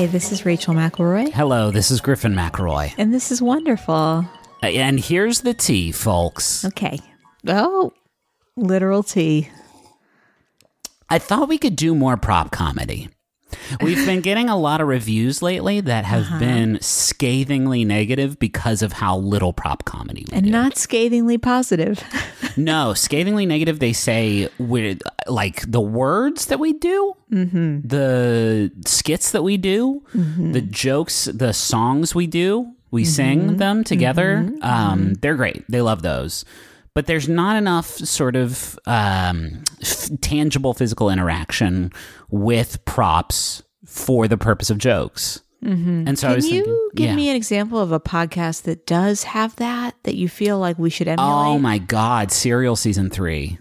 Hi, this is Rachel McElroy, Hello, this is Griffin McElroy. and this is wonderful. And here's the tea, folks. Okay. Oh, literal tea. I thought we could do more prop comedy. We've been getting a lot of reviews lately that have Uh-huh. been scathingly negative because of how little prop comedy we do. And do. not scathingly positive. no, scathingly negative. They say we're like the words that we do, Mm-hmm. the skits that we do, the jokes, the songs we do. We Mm-hmm. sing them together. Um, they're great. They love those. But there's not enough sort of um, f- tangible physical interaction with props for the purpose of jokes. Mm-hmm. And so I Can was you thinking, give yeah. me an example of a podcast that does have that, that you feel like we should emulate? Oh my God, Serial season three.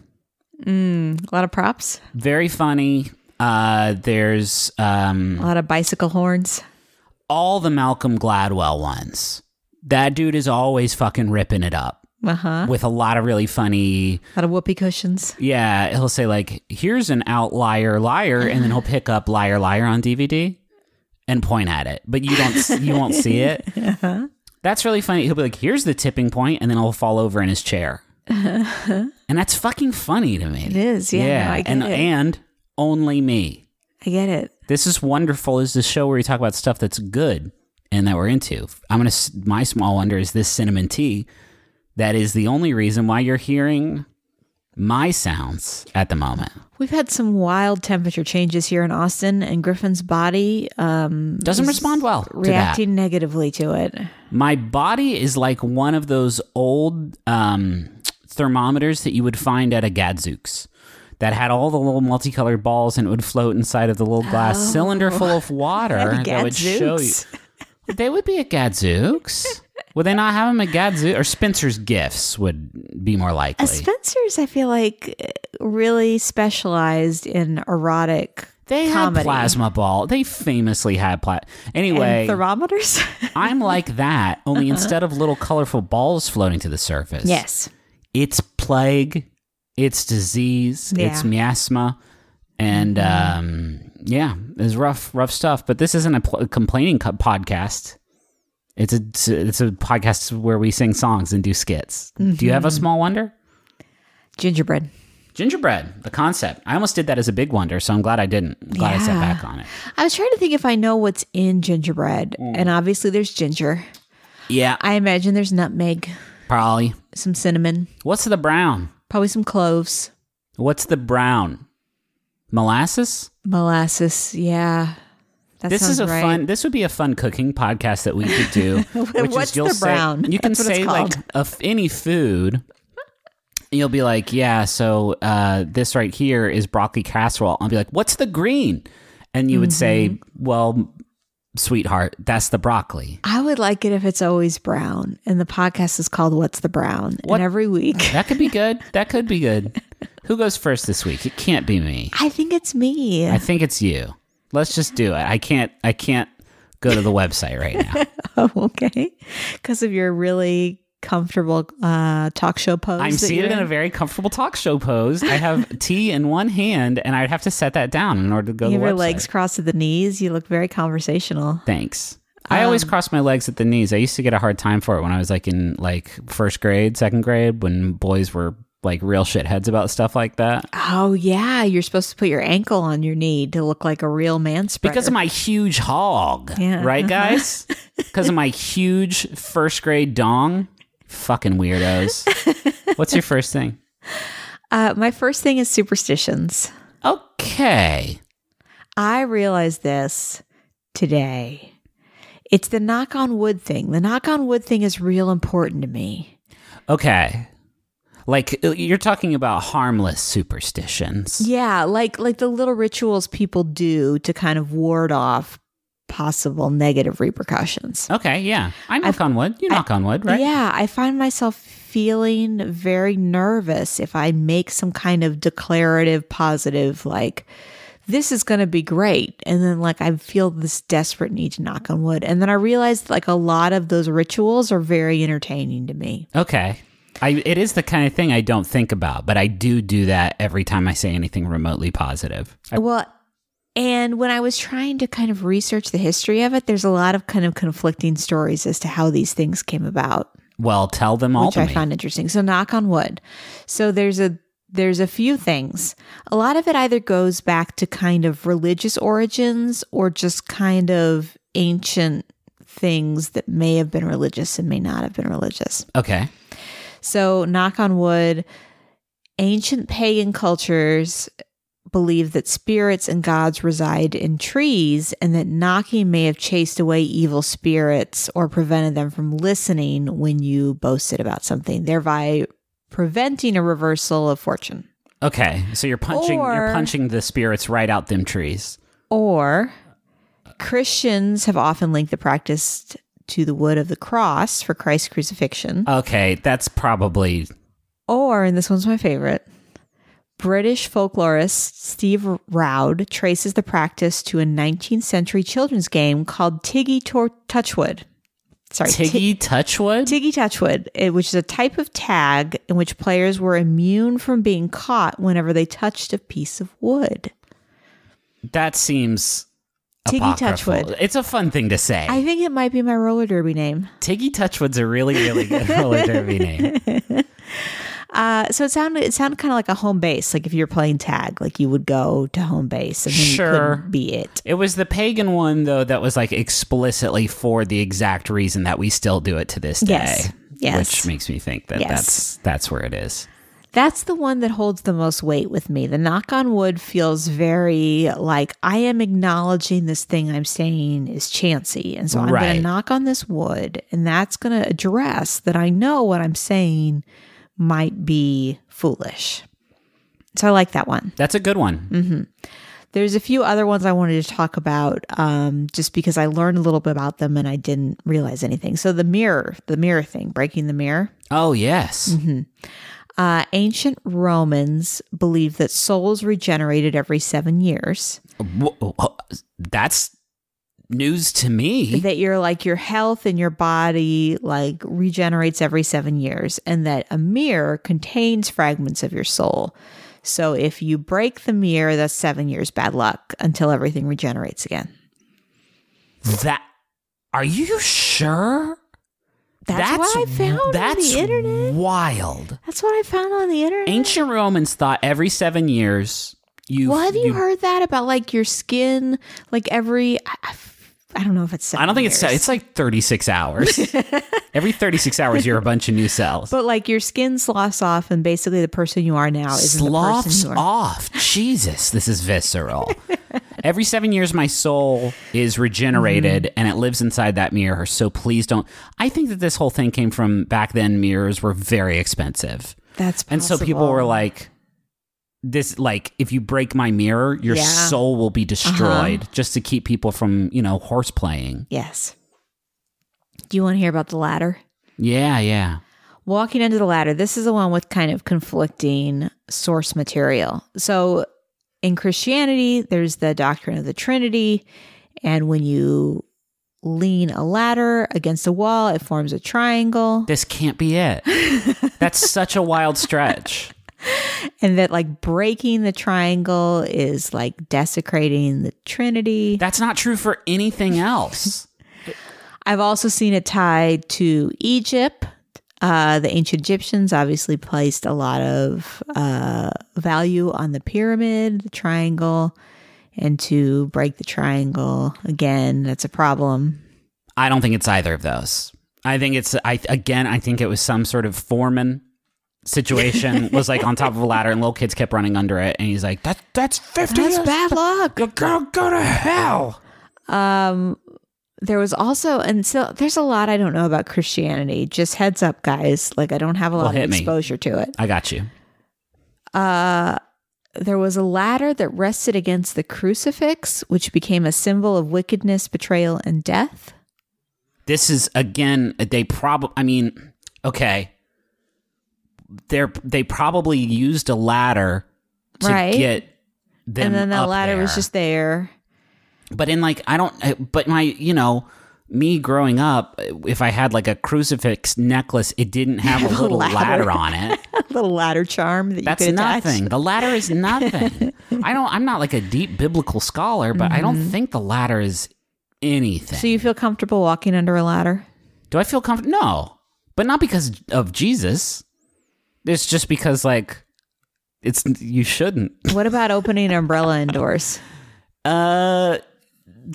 A lot of props, very funny. Uh, there's um, a lot of bicycle horns. all the Malcolm Gladwell ones. That dude is always fucking ripping it up Uh huh. with a lot of really funny. A lot of whoopee cushions. Yeah, he'll say like, "Here's an outlier liar," and then he'll pick up "Liar Liar" on DVD and point at it, but you don't you won't see it. That's really funny. He'll be like, "Here's the tipping point," and then he'll fall over in his chair, and that's fucking funny to me. It is. Yeah. no, I get and it. and only me. I get it. This is wonderful. Is the show where we talk about stuff that's good and that we're into. I'm gonna. My small wonder is this cinnamon tea. That is the only reason why you're hearing my sounds at the moment. We've had some wild temperature changes here in Austin, and Griffin's body um, Doesn't respond well to that. reacting negatively to it. My body is like one of those old um, thermometers that you would find at a Gadzooks that had all the little multicolored balls and it would float inside of the little glass cylinder full of water that would show you. They would be at Gadzooks. would they not have them at Gadzooks? Or Spencer's Gifts would be more likely. Uh, Spencer's, I feel like, really specialized in erotic they had comedy. plasma ball. They famously had plasma. Anyway, and thermometers. I'm like that, only instead of little colorful balls floating to the surface. yes. it's plague, it's disease, Yeah. it's miasma, and um, yeah, it's rough, rough stuff. But this isn't a pl- complaining co- podcast. It's a it's a podcast where we sing songs and do skits. Do you have a small wonder? Gingerbread. Gingerbread, the concept. I almost did that as a big wonder, so I'm glad I didn't. I'm glad I sat back on it. I was trying to think if I know what's in gingerbread. Mm. And obviously, there's ginger. Yeah, I imagine there's nutmeg, probably. some cinnamon, What's the brown? probably some cloves, What's the brown? Molasses? molasses. Yeah. That this is a right. fun this would be a fun cooking podcast that we could do which What's is you'll the say brown? you can That's what it's say like of any food you'll be like yeah so uh, this right here is broccoli casserole i'll be like what's the green and you would say Mm-hmm. well sweetheart that's the broccoli I would like it if it's always brown. And the podcast is called What's the Brown? What- And every week, that could be good that could be good who goes first this week it can't be me I think it's me. i think it's you let's just do it i can't i can't go to the website right now Oh, okay. Because of your really comfortable uh, talk show pose. I'm seated in a very comfortable talk show pose. I have tea in one hand, and I'd have to set that down in order to go You to your website. legs crossed at the knees. You look very conversational. Thanks. I always cross my legs at the knees. I used to get a hard time for it when I was like in like first grade, second grade, when boys were like real shitheads about stuff like that. Oh yeah, you're supposed to put your ankle on your knee to look like a real man spreader. Because of my huge hog, Yeah. right, guys? Because of my huge first grade dong. Fucking weirdos. What's your first thing? uh, my first thing is superstitions. Okay. I realized this today. It's the knock on wood thing. The knock on wood thing is real important to me. Okay. Like uh, you're talking about harmless superstitions. Yeah, like like the little rituals people do to kind of ward off possible negative repercussions. Okay, yeah. I knock on wood. You knock on wood, right? Yeah, I find myself feeling very nervous if I make some kind of declarative positive like this is going to be great and then like I feel this desperate need to knock on wood and then I realized like a lot of those rituals are very entertaining to me. Okay. I it is the kind of thing I don't think about, but I do do that every time I say anything remotely positive. I, Well, And when I was trying to kind of research the history of it, there's a lot of kind of conflicting stories as to how these things came about, Well, tell them all which I me. found interesting. So knock on wood. So there's a there's a few things. A lot of it either goes back to kind of religious origins or just kind of ancient things that may have been religious and may not have been religious. okay. So, knock on wood, ancient pagan cultures believe that spirits and gods reside in trees and that knocking may have chased away evil spirits or prevented them from listening when you boasted about something, thereby preventing a reversal of fortune. Okay. So you're punching you're punching the spirits right out them trees. Or Christians have often linked the practice to the wood of the cross for Christ's crucifixion. Okay, that's probably Or, and this one's my favorite, British folklorist Steve Roud traces the practice to a 19th century children's game called Tiggy Tor- Touchwood. Sorry, Ti- Tiggy Touchwood. Tiggy Touchwood, which is a type of tag in which players were immune from being caught whenever they touched a piece of wood. that seems Tiggy apocryphal. Touchwood. It's a fun thing to say. I think it might be my roller derby name. Tiggy Touchwood's a really really good roller derby name. Uh, so it sounded it sounded kind of like a home base, like if you're playing tag, like you would go to home base and Sure. be it. It was the pagan one though that was like explicitly for the exact reason that we still do it to this day. Yes. Yes. Which makes me think that Yes. that's that's where it is. That's the one that holds the most weight with me. The knock on wood feels very like I am acknowledging this thing I'm saying is chancy. And so I'm going to knock on this wood, and that's going to address that I know what I'm saying might be foolish. So I like that one. That's a good one. There's a few other ones I wanted to talk about um, just because I learned a little bit about them and I didn't realize anything. So the mirror, the mirror thing, breaking the mirror. Oh yes. Mm-hmm. Uh, ancient Romans believed that souls regenerated every seven years. That's news to me. That your like your health and your body like regenerates every seven years, and that a mirror contains fragments of your soul. So if you break the mirror, that's seven years bad luck until everything regenerates again. That are you sure? That's, what I found on the internet. Wild. That's what I found on the internet. Ancient Romans thought every seven years you. well, have you, heard that about like your skin? Like every, I, I- I don't know if it's. Seven I don't think it's years. it's like thirty six hours. every thirty six hours, you're a bunch of new cells. But like your skin sloughs off, and basically the person you are now is the Sloughs person you are. off. Jesus, this is visceral. Every seven years, my soul is regenerated Mm-hmm. and it lives inside that mirror. So please don't. I think that this whole thing came from back then. Mirrors were very expensive. That's And so people were like, this, like, if you break my mirror, your Yeah. Uh-huh. soul will be destroyed just to keep people from, you know, horse playing. yes. Do you want to hear about the ladder? Yeah, yeah. Walking under the ladder. This is the one with kind of conflicting source material. So in Christianity, there's the doctrine of the Trinity, and when you lean a ladder against a wall, it forms a triangle. This can't be it. That's such a wild stretch. and that like breaking the triangle is like desecrating the Trinity. That's not true for anything else. I've also seen it tied to Egypt. Uh, the ancient Egyptians obviously placed a lot of uh, value on the pyramid, the triangle, and to break the triangle again, that's a problem. I don't think it's either of those. I think it's I again I think it was some sort of foreman situation was like on top of a ladder and little kids kept running under it and he's like that that's 50 That's years. bad luck. Go, go, go to hell. Um, there was also, and so there's a lot I don't know about Christianity. Just heads up, guys. Like I don't have a lot hit of me. exposure to it. I got you. Uh, there was a ladder that rested against the crucifix, which became a symbol of wickedness, betrayal, and death. This is again a they probably I mean okay. They're they probably used a ladder to Right. get them and then that up ladder was just there. But in like I don't but my you know me growing up if I had like a crucifix necklace it didn't have a little ladder. ladder. on it. a little ladder charm that you That's nothing. The ladder is nothing. I don't. I'm not like a deep biblical scholar, but I don't mm-hmm. think the ladder is anything. So you feel comfortable walking under a ladder? Do I feel comfortable? No, but not because of Jesus. It's just because like it's you shouldn't. What about opening an umbrella indoors? Uh,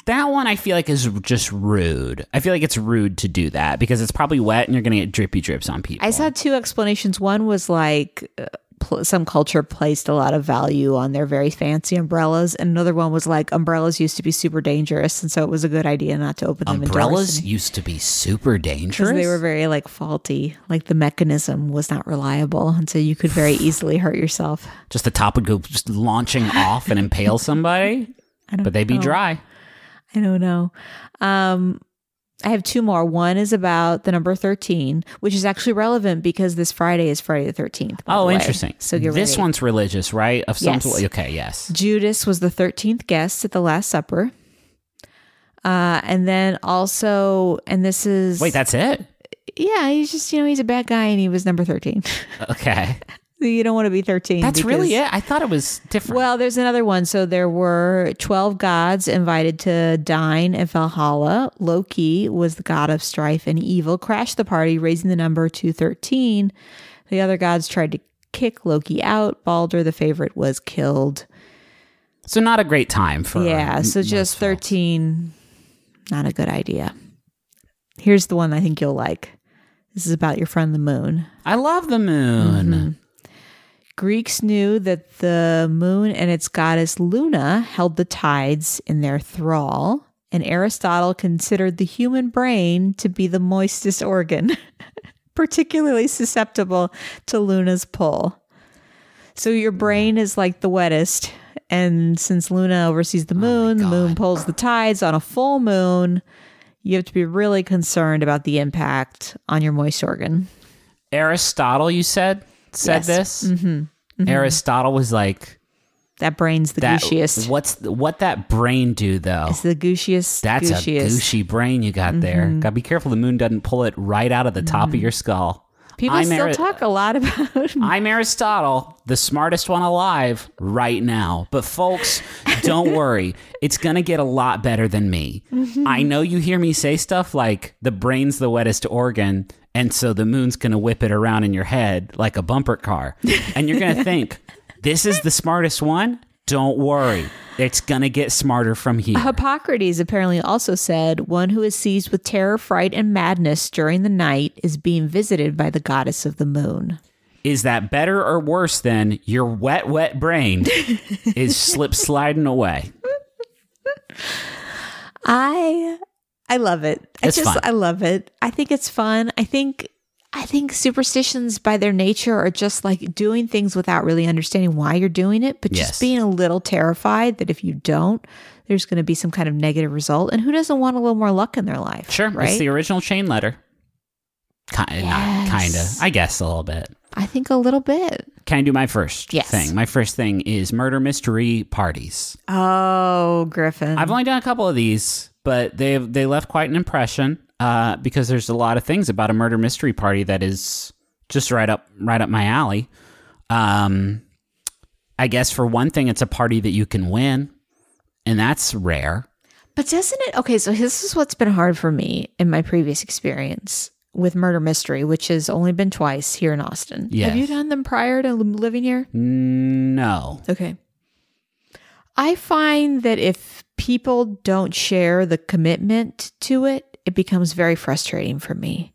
that one I feel like is just rude. I feel like it's rude to do that because it's probably wet and you're gonna get drippy drips on people. I saw two explanations. One was like uh, pl- some culture placed a lot of value on their very fancy umbrellas, and another one was like umbrellas used to be super dangerous, and so it was a good idea not to open them Umbrellas used to be super dangerous. They were very like faulty, like the mechanism was not reliable, and so you could very easily hurt yourself. just the top would go just launching off and impale somebody, I don't but they'd be know. dry. I don't know. Um, I have two more. One is about the number 13, which is actually relevant because this Friday is Friday the 13th. by Oh, the interesting. So get this ready. one's religious, right? Of some Yes. sort. Okay, yes. Judas was the 13th guest at the Last Supper. Uh, and then also, and this is. Wait, that's it? Yeah, he's just, you know, he's a bad guy and he was number 13. Okay. You don't want to be 13. That's really it? I thought it was different. Well, there's another one. So there were 12 gods invited to dine at Valhalla. Loki was the god of strife and evil, crashed the party, raising the number to 13. The other gods tried to kick Loki out. Balder, the favorite, was killed. so not a great time for yeah, so just folks. 13, not a good idea. Here's the one I think you'll like. This is about your friend the moon. I love the moon. Mm-hmm. Greeks knew that the moon and its goddess Luna held the tides in their thrall, and Aristotle considered the human brain to be the moistest organ, particularly susceptible to Luna's pull. So your hmm. brain is like the wettest, and since Luna oversees the oh moon, the moon pulls the tides on a full moon. You have to be really concerned about the impact on your moist organ. Aristotle, you said, said Yes. Mm-hmm. this? Aristotle was like That brain's the that. gooshiest. What's what that brain do though? It's the gooshiest. That's a gooshiest. gushy brain you got there. Mm-hmm. Gotta be careful the moon doesn't pull it right out of the top of your skull. People I'm still Ari- talk a lot about. I'm Aristotle, the smartest one alive right now. But folks, don't worry. It's going to get a lot better than me. Mm-hmm. I know you hear me say stuff like the brain's the wettest organ, and so the moon's going to whip it around in your head like a bumper car. And you're going to think, this is the smartest one? Don't worry. It's going to get smarter from here. Hippocrates apparently also said, "One who is seized with terror, fright, and madness during the night is being visited by the goddess of the moon." Is that better or worse than your wet, wet brain is slip sliding away? I I love it. I It's just fun. I love it. I think it's fun. I think I think superstitions by their nature are just like doing things without really understanding why you're doing it, but Yes. just being a little terrified that if you don't, there's going to be some kind of negative result. And who doesn't want a little more luck in their life? Sure, right? it's the original chain letter. Kind, not kind of. I guess a little bit. I think a little bit. Can I do my first Yes. thing? My first thing is murder mystery parties. Oh, Griffin. I've only done a couple of these, but they they left quite an impression uh, because there's a lot of things about a murder mystery party that is just right up right up my alley. Um, I guess for one thing, it's a party that you can win, and that's rare. But doesn't it? Okay, so this is what's been hard for me in my previous experience with murder mystery, which has only been twice here in Austin. Yes. Have you done them prior to living here? No, Okay. I find that if people don't share the commitment to it, it becomes very frustrating for me.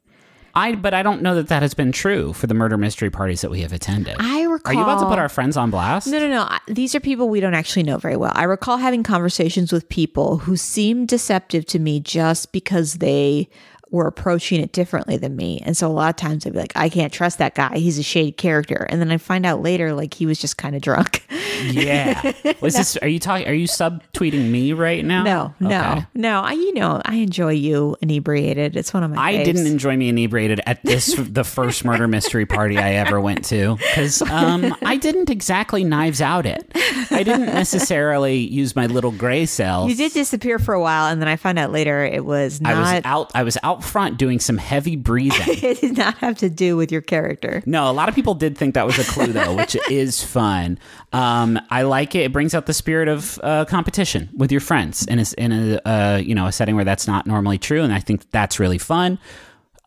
I but I don't know that that has been true for the murder mystery parties that we have attended. I recall. Are you about to put our friends on blast? No, no, no. These are people we don't actually know very well. I recall having conversations with people who seemed deceptive to me just because they were approaching it differently than me. And so a lot of times I'd be like, I can't trust that guy. He's a shady character. And then I find out later, like, he was just kind of drunk. Yeah. Was this? Are you talking? Are you subtweeting me right now? no, no, Okay. no. I, you know, I enjoy you inebriated. It's one of my I faves. didn't enjoy me inebriated at this the first murder mystery party I ever went to because um, I didn't exactly knives out it. I didn't necessarily use my little gray cells. You did disappear for a while, and then I found out later it was I not. was out. I was out out front doing some heavy breathing. it did not have to do with your character. No, a lot of people did think that was a clue, though, which is fun. Um, I like it. It brings out the spirit of uh, competition with your friends in a, in a uh, you know a setting where that's not normally true, and I think that's really fun.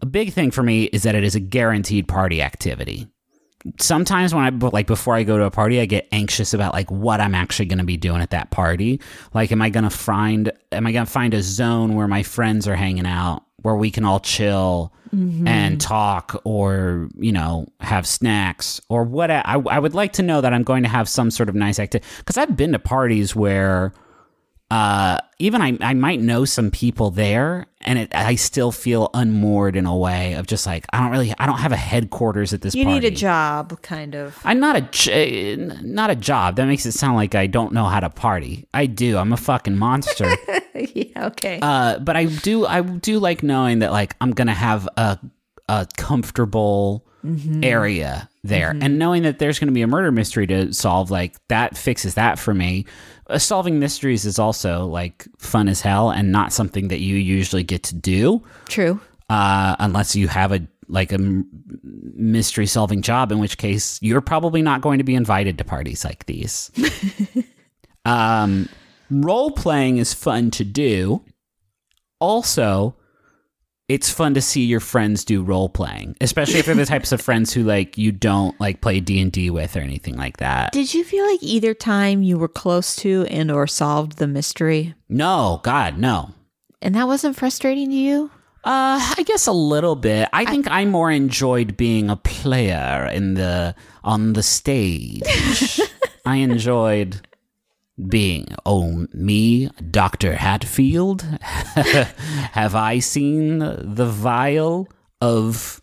A big thing for me is that it is a guaranteed party activity. Sometimes when I like before I go to a party, I get anxious about like what I'm actually going to be doing at that party. Like, am I going to find am I going to find a zone where my friends are hanging out, where we can all chill mm-hmm. and talk, or you know, have snacks or what? I, I would like to know that I'm going to have some sort of nice activity because I've been to parties where uh, even I, I might know some people there and it, I still feel unmoored in a way of just like, I don't really, I don't have a headquarters at this You party. need a job, kind of. I'm not a, not a job. That makes it sound like I don't know how to party. I do. I'm a fucking monster. yeah, okay. uh, but I do, I do like knowing that like I'm going to have a, a comfortable area there and knowing that there's going to be a murder mystery to solve like that fixes that for me uh, solving mysteries is also like fun as hell and not something that you usually get to do. True. uh, unless you have a like a mystery solving job in which case you're probably not going to be invited to parties like these. Um, role playing is fun to do. Also it's fun to see your friends do role playing especially if they're the types of friends who like you don't like play d&d with or anything like that Did you feel like either time you were close to and or solved the mystery? no god no And that wasn't frustrating to you? Uh, I guess a little bit. I think I, more enjoyed being a player in the on the stage. I enjoyed being oh me, Doctor Hatfield. Have I seen the vial of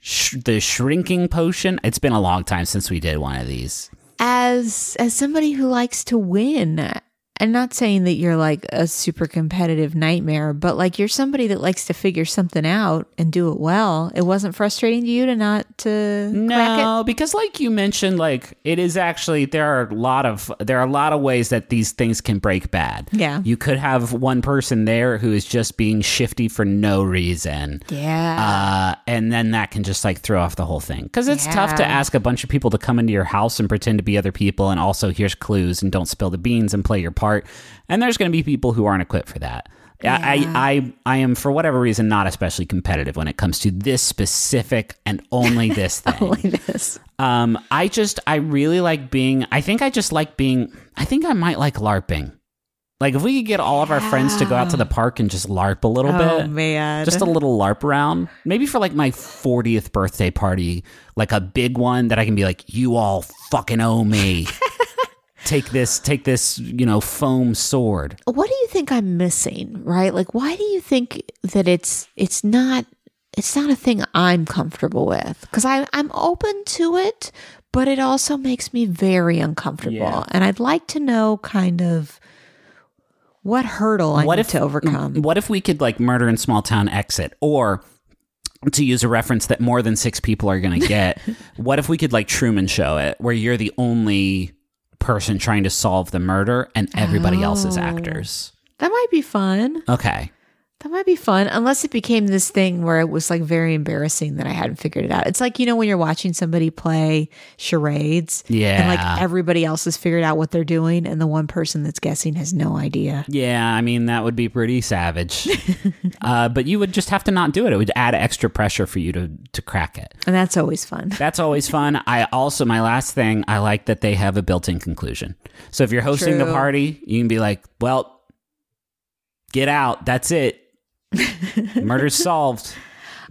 sh- the shrinking potion? It's been a long time since we did one of these. As as somebody who likes to win, I'm not saying that you're like a super competitive nightmare, but like you're somebody that likes to figure something out and do it well. It wasn't frustrating to you to not to crack it? No, because like you mentioned, like it is actually there are a lot of there are a lot of ways that these things can break bad. Yeah. you could have one person there who is just being shifty for no reason. Yeah. Uh, and then that can just like throw off the whole thing because it's tough to ask a bunch of people to come into your house and pretend to be other people, and also here's clues and don't spill the beans and play your part. And there's going to be people who aren't equipped for that. I, I, I I am for whatever reason not especially competitive when it comes to this specific and only this thing. like this. Um, I just I really like being. I think I just like being. I think I might like LARPing. Like if we could get all of our friends to go out to the park and just LARP a little Oh bit, man. just a little LARP round, maybe for like my 40th birthday party, like a big one that I can be like, you all fucking owe me. take this, take this, you know, foam sword. what do you think I'm missing, right? Like why do you think that it's it's not it's not a thing I'm comfortable with? I I'm open to it, but it also makes me very uncomfortable. Yeah. And I'd like to know kind of what hurdle I what need if to overcome. Mm, what if we could like murder in small town exit or to use a reference that more than six people are going to get, what if we could like Truman show it where you're the only person trying to solve the murder and everybody else is Oh. actors? That might be fun. Okay. That might be fun, unless it became this thing where it was like very embarrassing that I hadn't figured it out. It's like, you know, when you're watching somebody play charades Yeah. and like everybody else has figured out what they're doing, and the one person that's guessing has no idea. Yeah, I mean that would be pretty savage. uh, but you would just have to not do it. It would add extra pressure for you to to crack it. And that's always fun. That's always fun. I also my last thing, I like that they have a built-in conclusion. So if you're hosting the party, you can be like, "Well, get out. That's it. Murder's solved."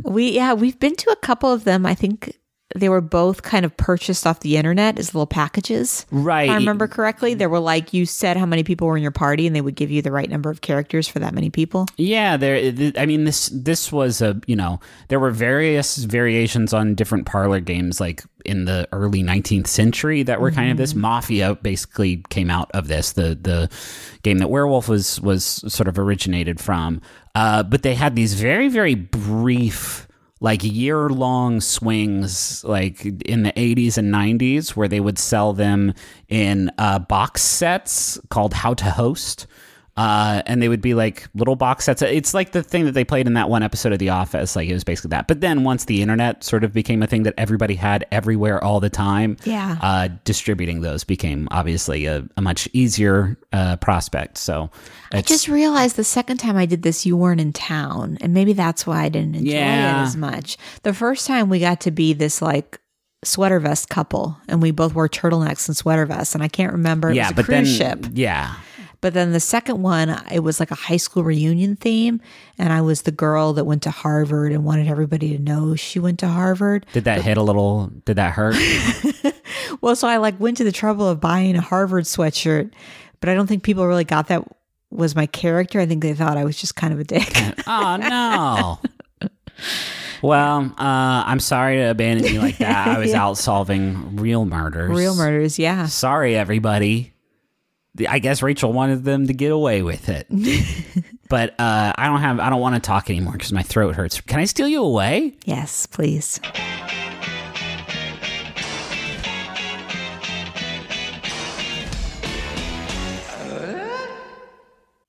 We, yeah, we've been to a couple of them. I think they were both kind of purchased off the internet as little packages. Right. If I remember correctly. There were like, you said how many people were in your party, and they would give you the right number of characters for that many people. Yeah, there. th- I mean, this this was a you know there were various variations on different parlor games like in the early 19th century that were kind of this mafia basically came out of this the the game that werewolf was was sort of originated from uh, but they had these very very brief like year long swings like in the 80s and 90s where they would sell them in uh, box sets called how to host Uh, and they would be like little box sets. It's like the thing that they played in that one episode of The Office. Like it was basically that. But then once the internet sort of became a thing that everybody had everywhere all the time, Yeah. uh, distributing those became obviously a, a much easier uh, prospect. So I just realized the second time I did this, you weren't in town, and maybe that's why I didn't enjoy Yeah. it as much. The first time we got to be this like sweater vest couple, and we both wore turtlenecks and sweater vests, and I can't remember. It yeah, was a but then cruise ship. yeah. But then the second one, it was like a high school reunion theme, and I was the girl that went to Harvard and wanted everybody to know she went to Harvard. Did that hit a little? Did that hurt? Well, so I like went to the trouble of buying a Harvard sweatshirt, but I don't think people really got that was my character. I think they thought I was just kind of a dick. oh no. Well, uh, I'm sorry to abandon you like that. I was out solving real murders. Real murders, yeah. Sorry, everybody. I guess Rachel wanted them to get away with it. but uh, I don't have. I don't want to talk anymore because my throat hurts. Can I steal you away? Yes, please.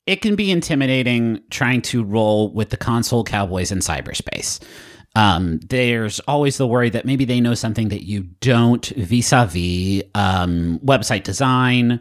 it can be intimidating trying to roll with the console cowboys in cyberspace. Um, there's always the worry that maybe they know something that you don't vis-a-vis um, website design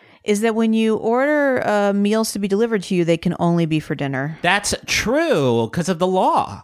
Is that when you order uh, meals to be delivered to you, they can only be for dinner. That's true because of the law.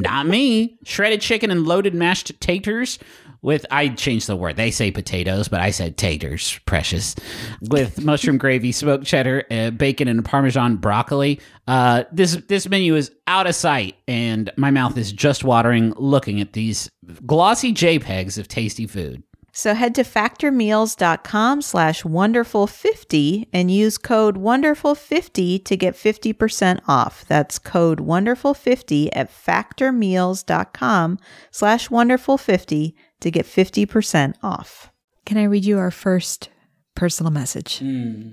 Not me. Shredded chicken and loaded mashed taters with I changed the word. They say potatoes, but I said taters, precious. With mushroom gravy, smoked cheddar, uh, bacon, and parmesan broccoli. Uh, this this menu is out of sight, and my mouth is just watering looking at these glossy JPEGs of tasty food. So head to factormeals.com slash wonderful50 and use code wonderful50 to get 50% off. That's code wonderful50 at factormeals.com slash wonderful50 to get 50% off. Can I read you our first personal message? Hmm.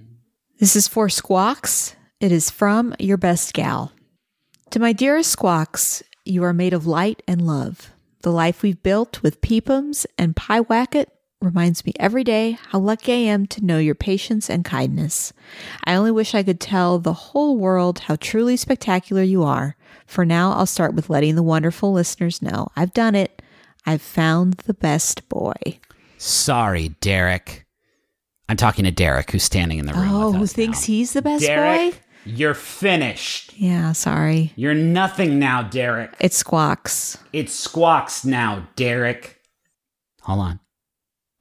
This is for Squawks. It is from your best gal. To my dearest Squawks, you are made of light and love. The life we've built with Peepums and Pie Wacket reminds me every day how lucky I am to know your patience and kindness. I only wish I could tell the whole world how truly spectacular you are. For now, I'll start with letting the wonderful listeners know I've done it. I've found the best boy. Sorry, Derek. I'm talking to Derek, who's standing in the room. Oh, with who thinks now. he's the best Derek, boy? You're finished. Yeah, sorry. You're nothing now, Derek. It's Squawks. It squawks now, Derek. Hold on.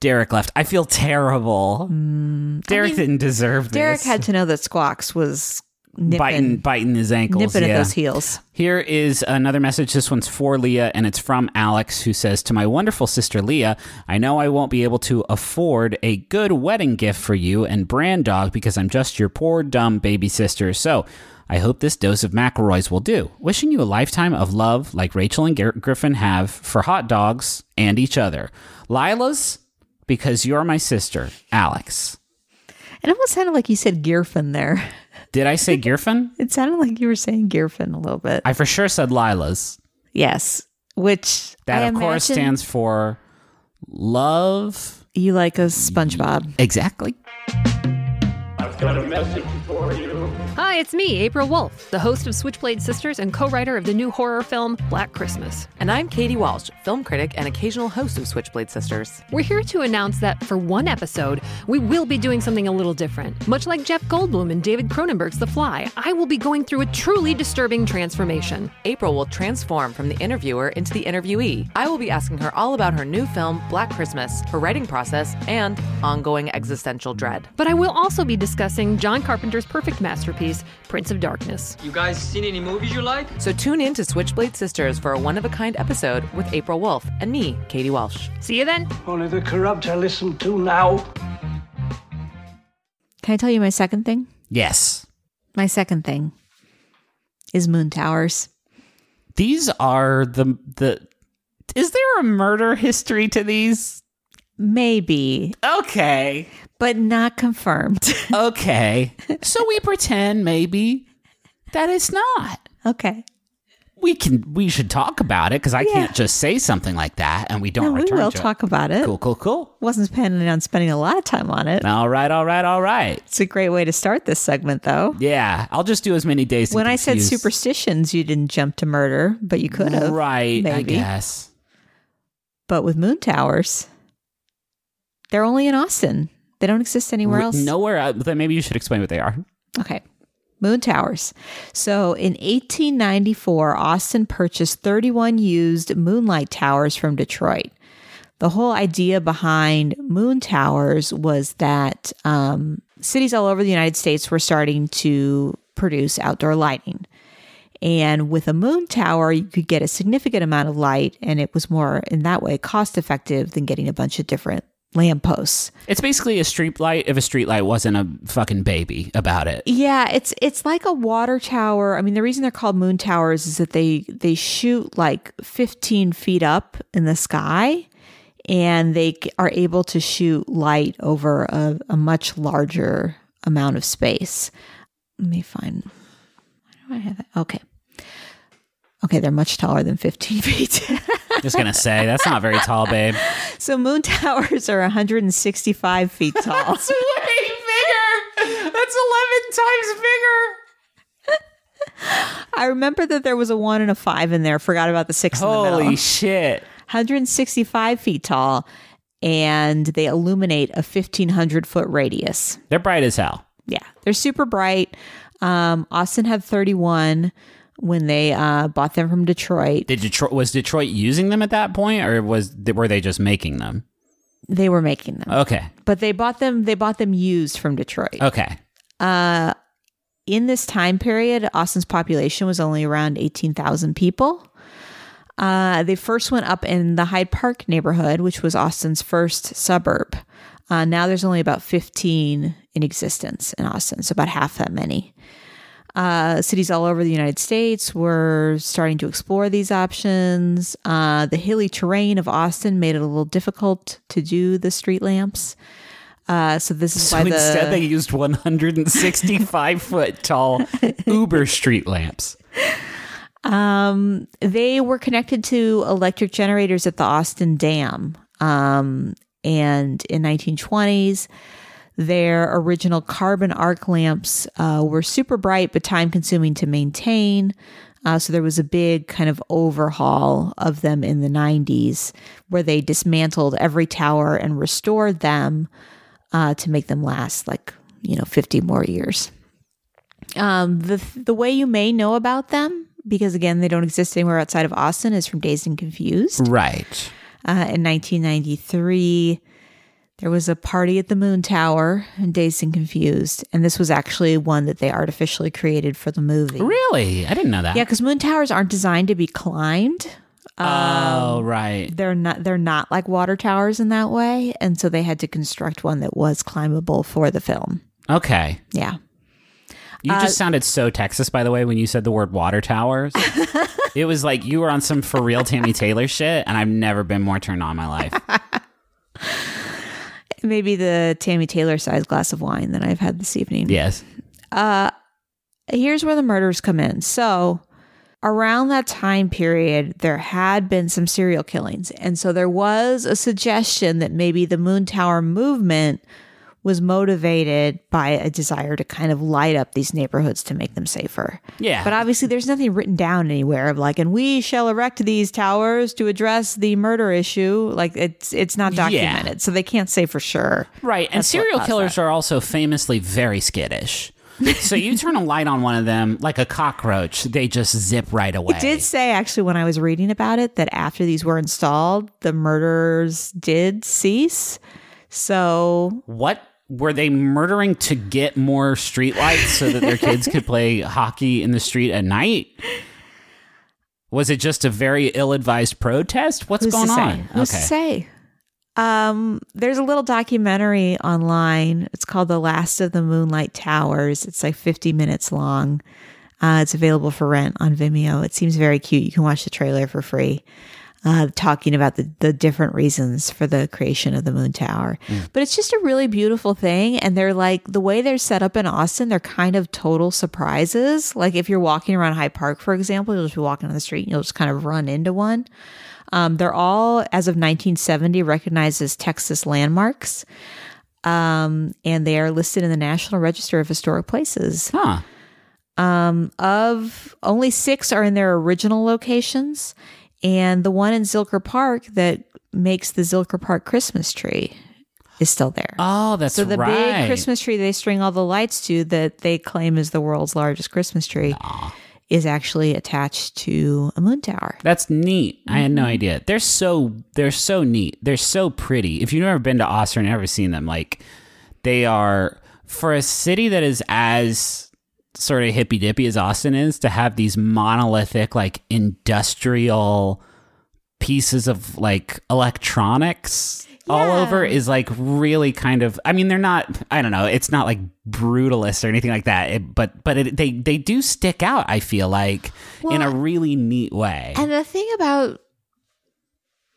Derek left. I feel terrible. Derek Mm, mean, didn't deserve this. Derek had to know that Squawks was nipping, biting biting his ankles. nipping yeah. at those heels. Here is another message. This one's for Leah, and it's from Alex, who says To my wonderful sister Leah, I know I won't be able to afford a good wedding gift for you and Brand Dog because I'm just your poor, dumb baby sister. So I hope this dose of McElroy's will do. Wishing you a lifetime of love like Rachel and Griffin have for hot dogs and each other. Lila's, because you're my sister, Alex. It almost sounded like you said Gearfin there. Did I say Griffin? It sounded like you were saying Gearfin a little bit. I for sure said Lila's. yes, which That, I of course, stands for love. You like a SpongeBob. Exactly. I've got a message for you. Hi, it's me, April Wolf, the host of Switchblade Sisters and co writer of the new horror film Black Christmas. And I'm Katie Walsh, film critic and occasional host of Switchblade Sisters. We're here to announce that for one episode, we will be doing something a little different. Much like Jeff Goldblum and David Cronenberg's The Fly, I will be going through a truly disturbing transformation. April will transform from the interviewer into the interviewee. I will be asking her all about her new film, Black Christmas, her writing process, and ongoing existential dread. But I will also be discussing John Carpenter's perfect masterpiece, Prince of Darkness. You guys seen any movies you like? So tune in to Switchblade Sisters for a one of a kind episode with April Wolf and me, Katie Walsh. See you then. Only the corrupt I listen to now. Can I tell you my second thing? Yes. My second thing is Moon Towers. These are the the Is there a murder history to these? Maybe, Okay. but not confirmed. Okay. so we pretend maybe that it's not. okay. We can we should talk about it cuz I Yeah. can't just say something like that and we don't No, we will to it. talk about it. Cool, cool, cool. Wasn't planning on spending a lot of time on it. All right, all right, all right. It's a great way to start this segment, though. Yeah, I'll just do as many days. When I said superstitions, you didn't jump to murder, but you could have. right? I guess. But with Moon Towers, they're only in Austin. They don't exist anywhere else. Nowhere. uh, Then maybe you should explain what they are. Okay. Moon Towers. So in 1894, Austin purchased 31 used moonlight towers from Detroit. The whole idea behind moon towers was that um, cities all over the United States were starting to produce outdoor lighting. And with a moon tower, you could get a significant amount of light, and it was more in that way cost effective than getting a bunch of different lampposts. It's basically a street light if a street light wasn't a fucking baby about it. Yeah, it's it's like a water tower. I mean, the reason they're called moon towers is that they they shoot like 15 feet up in the sky, and they are able to shoot light over a, a much larger amount of space. Let me find. Why do I have it? Okay. Okay, they're much taller than 15 feet. Just gonna say that's not very tall, babe. so moon towers are 165 feet tall. That's way bigger. That's eleven times bigger. I remember that there was a one and a five in there. Forgot about the six in the middle. Holy shit! 165 feet tall, and they illuminate a 1500 foot radius. They're bright as hell. Yeah, they're super bright. Um, Austin had 31 when they uh, bought them from Detroit. Did Detroit was Detroit using them at that point, or was were they just making them? They were making them, Okay, but they bought them. They bought them used from Detroit. okay. Uh, in this time period, Austin's population was only around 18,000 people. Uh, they first went up in the Hyde Park neighborhood, which was Austin's first suburb. Uh, now there's only about 15 in existence in Austin, so about half that many. Uh, cities all over the United States were starting to explore these options. Uh, the hilly terrain of Austin made it a little difficult to do the street lamps. Uh, so this is So why the instead, they used 165 foot tall Uber street lamps. Um, they were connected to electric generators at the Austin Dam. Um, and in 1920s, their original carbon arc lamps uh, were super bright but time consuming to maintain. Uh, so there was a big kind of overhaul of them in the 90s where they dismantled every tower and restored them uh, to make them last like, you know, 50 more years. Um, the the way you may know about them, because again they don't exist anywhere outside of Austin, is from Dazed and Confused. Right. Uh, in 1993, There was a party at the Moon Tower and Dazed and Confused, and this was actually one that they artificially created for the movie. Really? I didn't know that. Yeah, because moon towers aren't designed to be climbed. oh, right. They're not. They're not like water towers in that way, and so they had to construct one that was climbable for the film. Okay. Yeah. You Uh, just sounded so Texas, by the way, when you said the word water towers. it was like you were on some for real Tami Taylor shit, and I've never been more turned on in my life. Maybe the Tami Taylor sized glass of wine that I've had this evening. yes. Uh, here's where the murders come in. So, around that time period, there had been some serial killings. And so there was a suggestion that maybe the Moon Tower movement was motivated by a desire to kind of light up these neighborhoods to make them safer. Yeah. But obviously, there's nothing written down anywhere of like, and we shall erect these towers to address the murder issue. Like, it's it's not Yeah. documented, so they can't say for sure. Right. And That's serial killers that. are also famously very skittish. so you turn a light on one of them like a cockroach, they just zip right away. It did say actually when I was reading about it that after these were installed, the murders did cease. So What were they murdering to get more streetlights so that their kids could play hockey in the street at night? Was it just a very ill-advised protest? What's who's going on? Who's to say? Um, there's a little documentary online. It's called The Last of the Moonlight Towers. It's like 50 minutes long. Uh, it's available for rent on Vimeo. It seems very cute. You can watch the trailer for free. Uh, talking about the, the different reasons for the creation of the moon tower. But it's just a really beautiful thing. And they're like, the way they're set up in Austin, they're kind of total surprises. Like if you're walking around Hyde Park, for example, you'll just be walking on the street and you'll just kind of run into one. Um, they're all, as of 1970, recognized as Texas landmarks. Um, and they are listed in the National Register of Historic Places. Huh. Um, of only six are in their original locations, and the one in Zilker Park that makes the Zilker Park Christmas tree is still there. Oh, that's so the right. big Christmas tree they string all the lights to that they claim is the world's largest Christmas tree is actually attached to a moon tower. That's neat. I had no Mm-hmm. idea. They're so they're so neat. They're so pretty. If you've never been to Austin and never seen them, like they are for a city that is as sort of hippy dippy as Austin is, to have these monolithic, like industrial pieces of like electronics all over is like really kind of I mean they're not I don't know it's not like brutalist or anything like that it, but but it, they they do stick out I feel like in a really neat way. And the thing about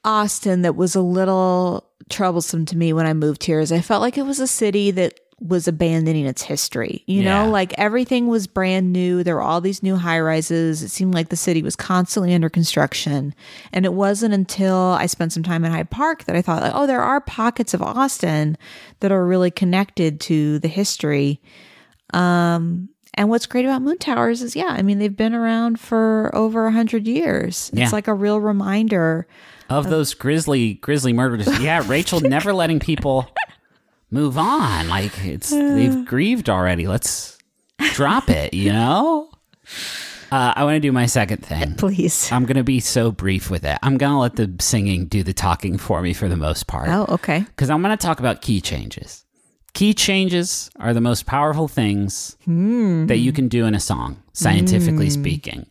Austin that was a little troublesome to me when I moved here is I felt like it was a city that was abandoning its history. You Yeah. know, like everything was brand new. There were all these new high rises. It seemed like the city was constantly under construction. And it wasn't until I spent some time in Hyde Park that I thought, like, oh, there are pockets of Austin that are really connected to the history. Um, and what's great about moon towers is, yeah, I mean, they've been around for over a hundred years. Yeah. It's like a real reminder. of those grisly grisly murders yeah Rachel never letting people move on like it's they've grieved already let's drop it you know uh, I want to do my second thing Please. I'm gonna be so brief with it I'm gonna let the singing do the talking for me for the most part Oh, okay. because I'm going to talk about key changes. Key changes are the most powerful things that you can do in a song, scientifically speaking.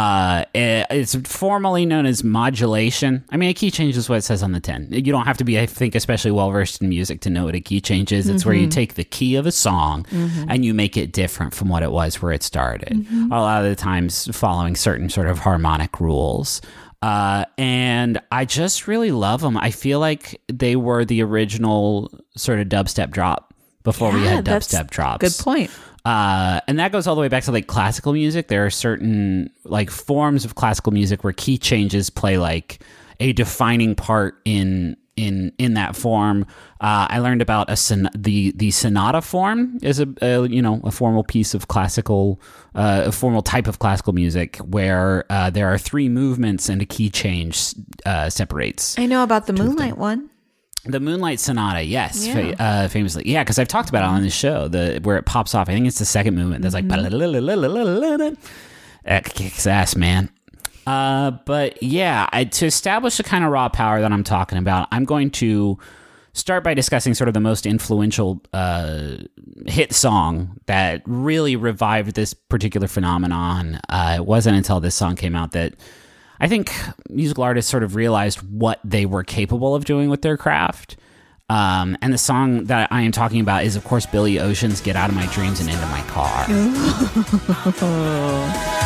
Uh, it- it's formally known as modulation. I mean, a key change is what it says on the tin. You don't have to be, I think, especially well versed in music to know what a key change is. It's where you take the key of a song and you make it different from what it was where it started. A lot of the times, following certain sort of harmonic rules. Uh, and I just really love them. I feel like they were the original sort of dubstep drop before we Yeah, had that's dubstep drops. Good point. Uh, and that goes all the way back to like classical music. There are certain like forms of classical music where key changes play like a defining part in in in that form. Uh, I learned about a son- the the sonata form is a, a you know a formal piece of classical uh, a formal type of classical music where uh, there are three movements and a key change uh, separates I know about the Moonlight one. The Moonlight Sonata, yes, Yeah. fa- uh, famously, yeah, because I've talked about it on the show. The where it pops off. I think it's the second movement. That's like, that kicks ass, man. Uh, but yeah, I, to establish the kind of raw power that I'm talking about, I'm going to start by discussing sort of the most influential uh, hit song that really revived this particular phenomenon. Uh, it wasn't until this song came out that I think musical artists sort of realized what they were capable of doing with their craft. Um, and the song that I am talking about is, of course, Billy Ocean's "Get Out of My Dreams and Into My Car."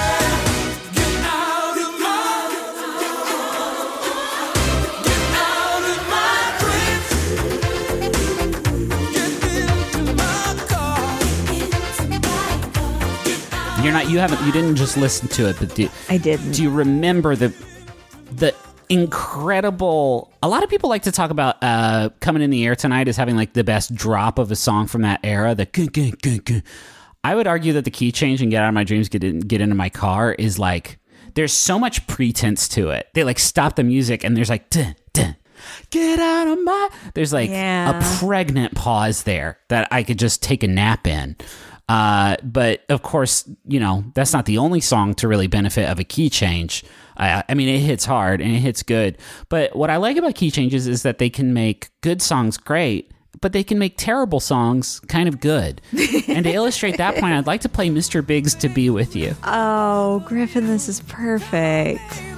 You're not. You haven't. You didn't just listen to it, but do, I didn't. do you remember the the incredible? A lot of people like to talk about uh, "Coming in the Air Tonight" as having like the best drop of a song from that era. The gung, gung, gung, gung. I would argue that the key change and "Get Out of My Dreams, Get in, Get into My Car" is like there's so much pretense to it. They like stop the music and there's like get out of my. There's like Yeah. a pregnant pause there that I could just take a nap in. Uh, but of course, you know that's not the only song to really benefit of a key change. I, I mean, it hits hard and it hits good. But what I like about key changes is that they can make good songs great, but they can make terrible songs kind of good. and to illustrate that point, I'd like to play Mr. Big's to be with you. Oh, Griffin, this is perfect.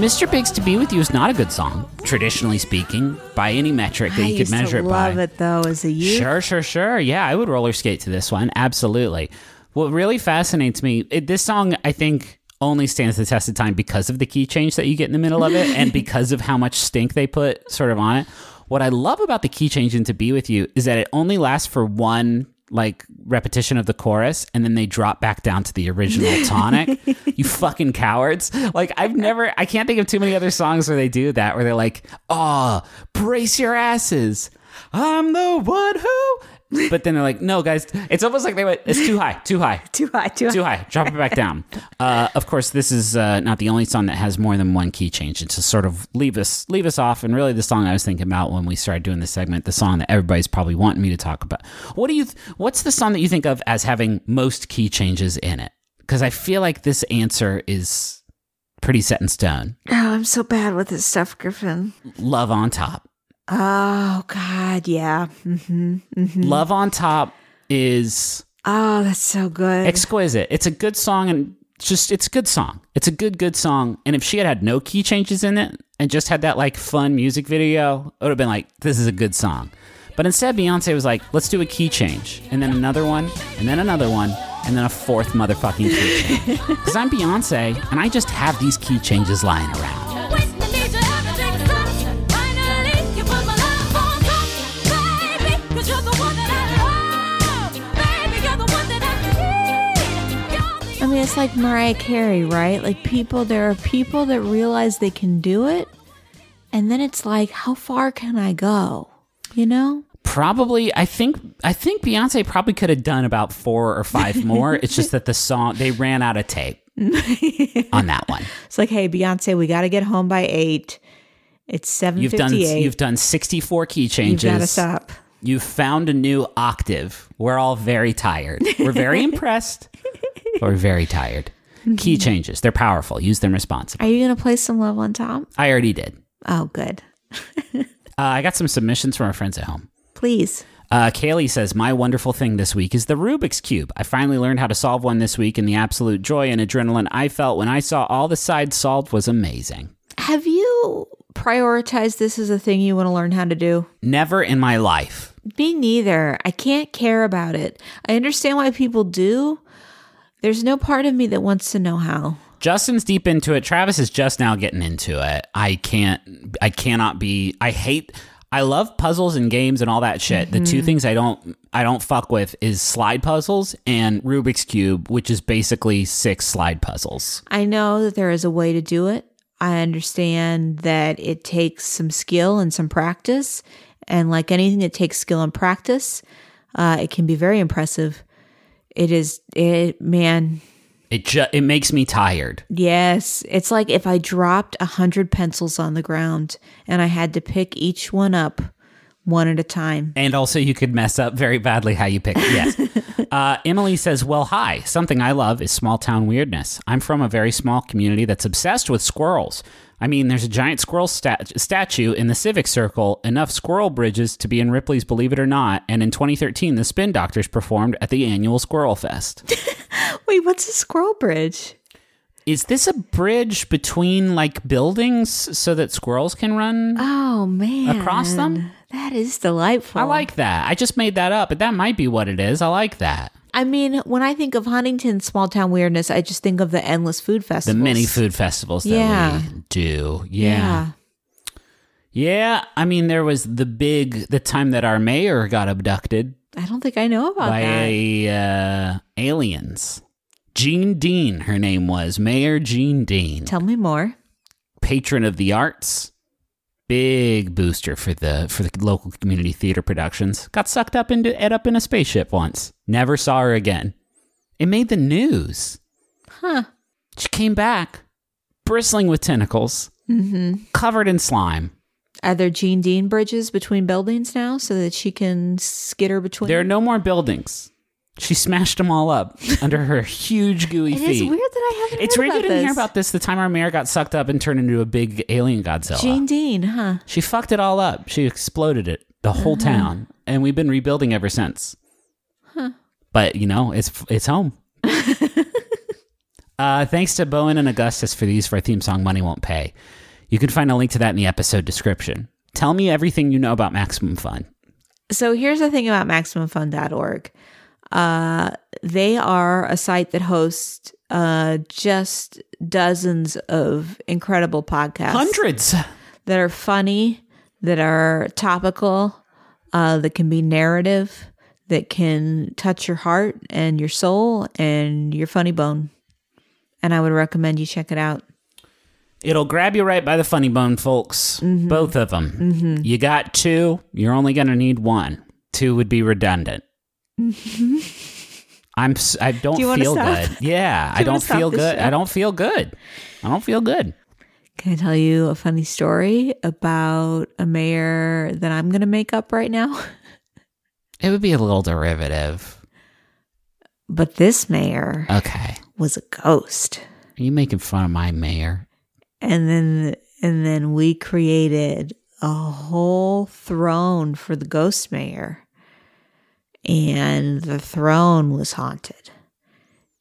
Mr. Big's to be with you is not a good song, traditionally speaking, by any metric that I you could measure it by. love it though as a youth. Sure, sure, sure. Yeah, I would roller skate to this one. Absolutely. What really fascinates me, it, this song, I think, only stands the test of time because of the key change that you get in the middle of it and because of how much stink they put sort of on it. What I love about the key change in To Be With You is that it only lasts for one like repetition of the chorus and then they drop back down to the original tonic. you fucking cowards. Like I've never I can't think of too many other songs where they do that where they're like, "Oh, brace your asses. I'm the one who but then they're like, no, guys, it's almost like they went, it's too high, too high, Too high, too high. too high. Drop it back down. Uh, of course, this is uh, not the only song that has more than one key change. It's to sort of leave us leave us off. And really, the song I was thinking about when we started doing this segment, the song that everybody's probably wanting me to talk about. What do you? Th- what's the song that you think of as having most key changes in it? Because I feel like this answer is pretty set in stone. Oh, I'm so bad with this stuff, Griffin. Love on top. Oh God, yeah. hmm Love on top is Oh, that's so good. exquisite. It's a good song and just it's a good song. It's a good good song. And if she had had no key changes in it and just had that like fun music video, it would have been like this is a good song. But instead Beyonce was like, let's do a key change and then another one and then another one and then a fourth motherfucking key change. Cuz I'm Beyonce and I just have these key changes lying around. It's like Mariah Carey, right? Like people, there are people that realize they can do it, and then it's like, how far can I go? You know? Probably, I think I think Beyonce probably could have done about four or five more. it's just that the song they ran out of tape on that one. It's like, hey, Beyonce, we got to get home by eight. It's seven You've done you've done sixty four key changes. You've got to stop. You've found a new octave. We're all very tired. We're very impressed. We're very tired. Key changes. They're powerful. Use them responsibly. Are you gonna play some love on top? I already did. Oh, good. Uh, I got some submissions from our friends at home. Please. Uh, Kaylee says, My wonderful thing this week is the Rubik's Cube. I finally learned how to solve one this week, and the absolute joy and adrenaline I felt when I saw all the sides solved was amazing. Have you prioritized this as a thing you want to learn how to do? Never in my life. Me neither. I can't care about it. I understand why people do. There's no part of me that wants to know how. Justin's deep into it. Travis is just now getting into it. I can't, I cannot be, I hate, I love puzzles and games and all that shit. The two things I don't, I don't fuck with is slide puzzles and Rubik's Cube, which is basically six slide puzzles. I know that there is a way to do it. I understand that it takes some skill and some practice. And like anything that takes skill and practice, uh, it can be very impressive. It is, it, man, It ju- it makes me tired. Yes, it's like if I dropped a hundred pencils on the ground and I had to pick each one up one at a time. And also, you could mess up very badly how you pick. Yes. uh, Emily says, Well, hi. Something I love is small town weirdness. I'm from a very small community that's obsessed with squirrels. I mean, there's a giant squirrel stat- statue in the Civic Circle, enough squirrel bridges to be in Ripley's Believe It or Not, and in 2013, the Spin Doctors performed at the annual Squirrel Fest. Wait, what's a squirrel bridge? Is this a bridge between like buildings so that squirrels can run? Oh man, Across them? That is delightful. I like that. I just made that up, but that might be what it is. I like that. I mean, when I think of Huntington small town weirdness, I just think of the endless food festivals. The mini food festivals that Yeah. we do. Yeah. Yeah, I mean, there was the big the time that our mayor got abducted I don't think I know about by that. uh, aliens. Jean Dean, her name was Mayor Jean Dean, Tell me more. patron of the arts, big booster for the for the local community theater productions. Got sucked up into it up in a spaceship once. Never saw her again. It made the news. Huh. She came back, bristling with tentacles, Mm-hmm. covered in slime. Are there Jean Dean bridges between buildings now so that she can skitter between? There are no more buildings. She smashed them all up under her huge gooey feet. It is weird that I haven't. It's weird you didn't hear about this the time our mayor got sucked up and turned into a big alien Godzilla. Jean Dean, huh? she fucked it all up. She exploded it, the whole Uh-huh. town, and we've been rebuilding ever since. But you know, it's it's home. uh, thanks to bo en and Augustus for these for our theme song "Money Won't Pay." You can find a link to that in the episode description. Tell me everything you know about Maximum Fun. So here's the thing about MaximumFun.org. Uh, they are a site that hosts uh, just dozens of incredible podcasts. Hundreds. that are funny, that are topical, uh, that can be narrative, that can touch your heart and your soul and your funny bone. And I would recommend you check it out. It'll grab you right by the funny bone, folks. Mm-hmm. Both of them. You got two. You're only going to need one. Two would be redundant. I'm. s- I don't Mm-hmm. Do feel good. Yeah, I don't feel good. show? I don't feel good. I don't feel good. Can I tell you a funny story about a mayor that I'm going to make up right now? It would be a little derivative. But this mayor Okay. was a ghost. Are you making fun of my mayor? And then and then we created a whole throne for the ghost mayor. And the throne was haunted.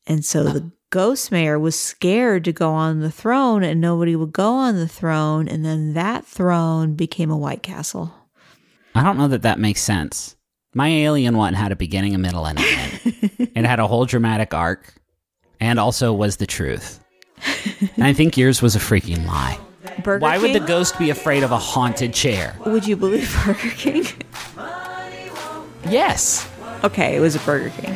And so the uh-huh. ghost mayor was scared to go on the throne and nobody would go on the throne and then that throne became a white castle. I don't know that that makes sense. My alien one had a beginning, a middle, and an end. it had a whole dramatic arc, and also was the truth. And I think yours was a freaking lie. Burger Why would the ghost be afraid of a haunted chair? Would you believe Burger King? Yes. Okay, it was a Burger King.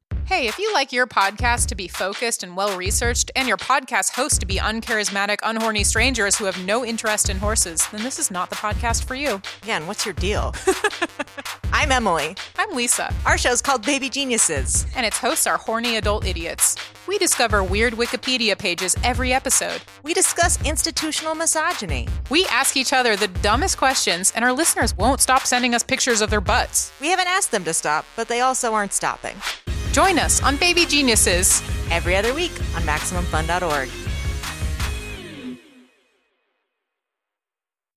Hey, if you like your podcast to be focused and well researched, and your podcast host to be uncharismatic, unhorny strangers who have no interest in horses, then this is not the podcast for you. Again, what's your deal? I'm Emily. I'm Lisa, Our show is called Baby Geniuses. and its hosts are horny adult idiots. We discover weird Wikipedia pages every episode. We discuss institutional misogyny. We ask each other the dumbest questions, and our listeners won't stop sending us pictures of their butts. We haven't asked them to stop, but they also aren't stopping. Join us on Baby Geniuses. Every other week on MaximumFun.org.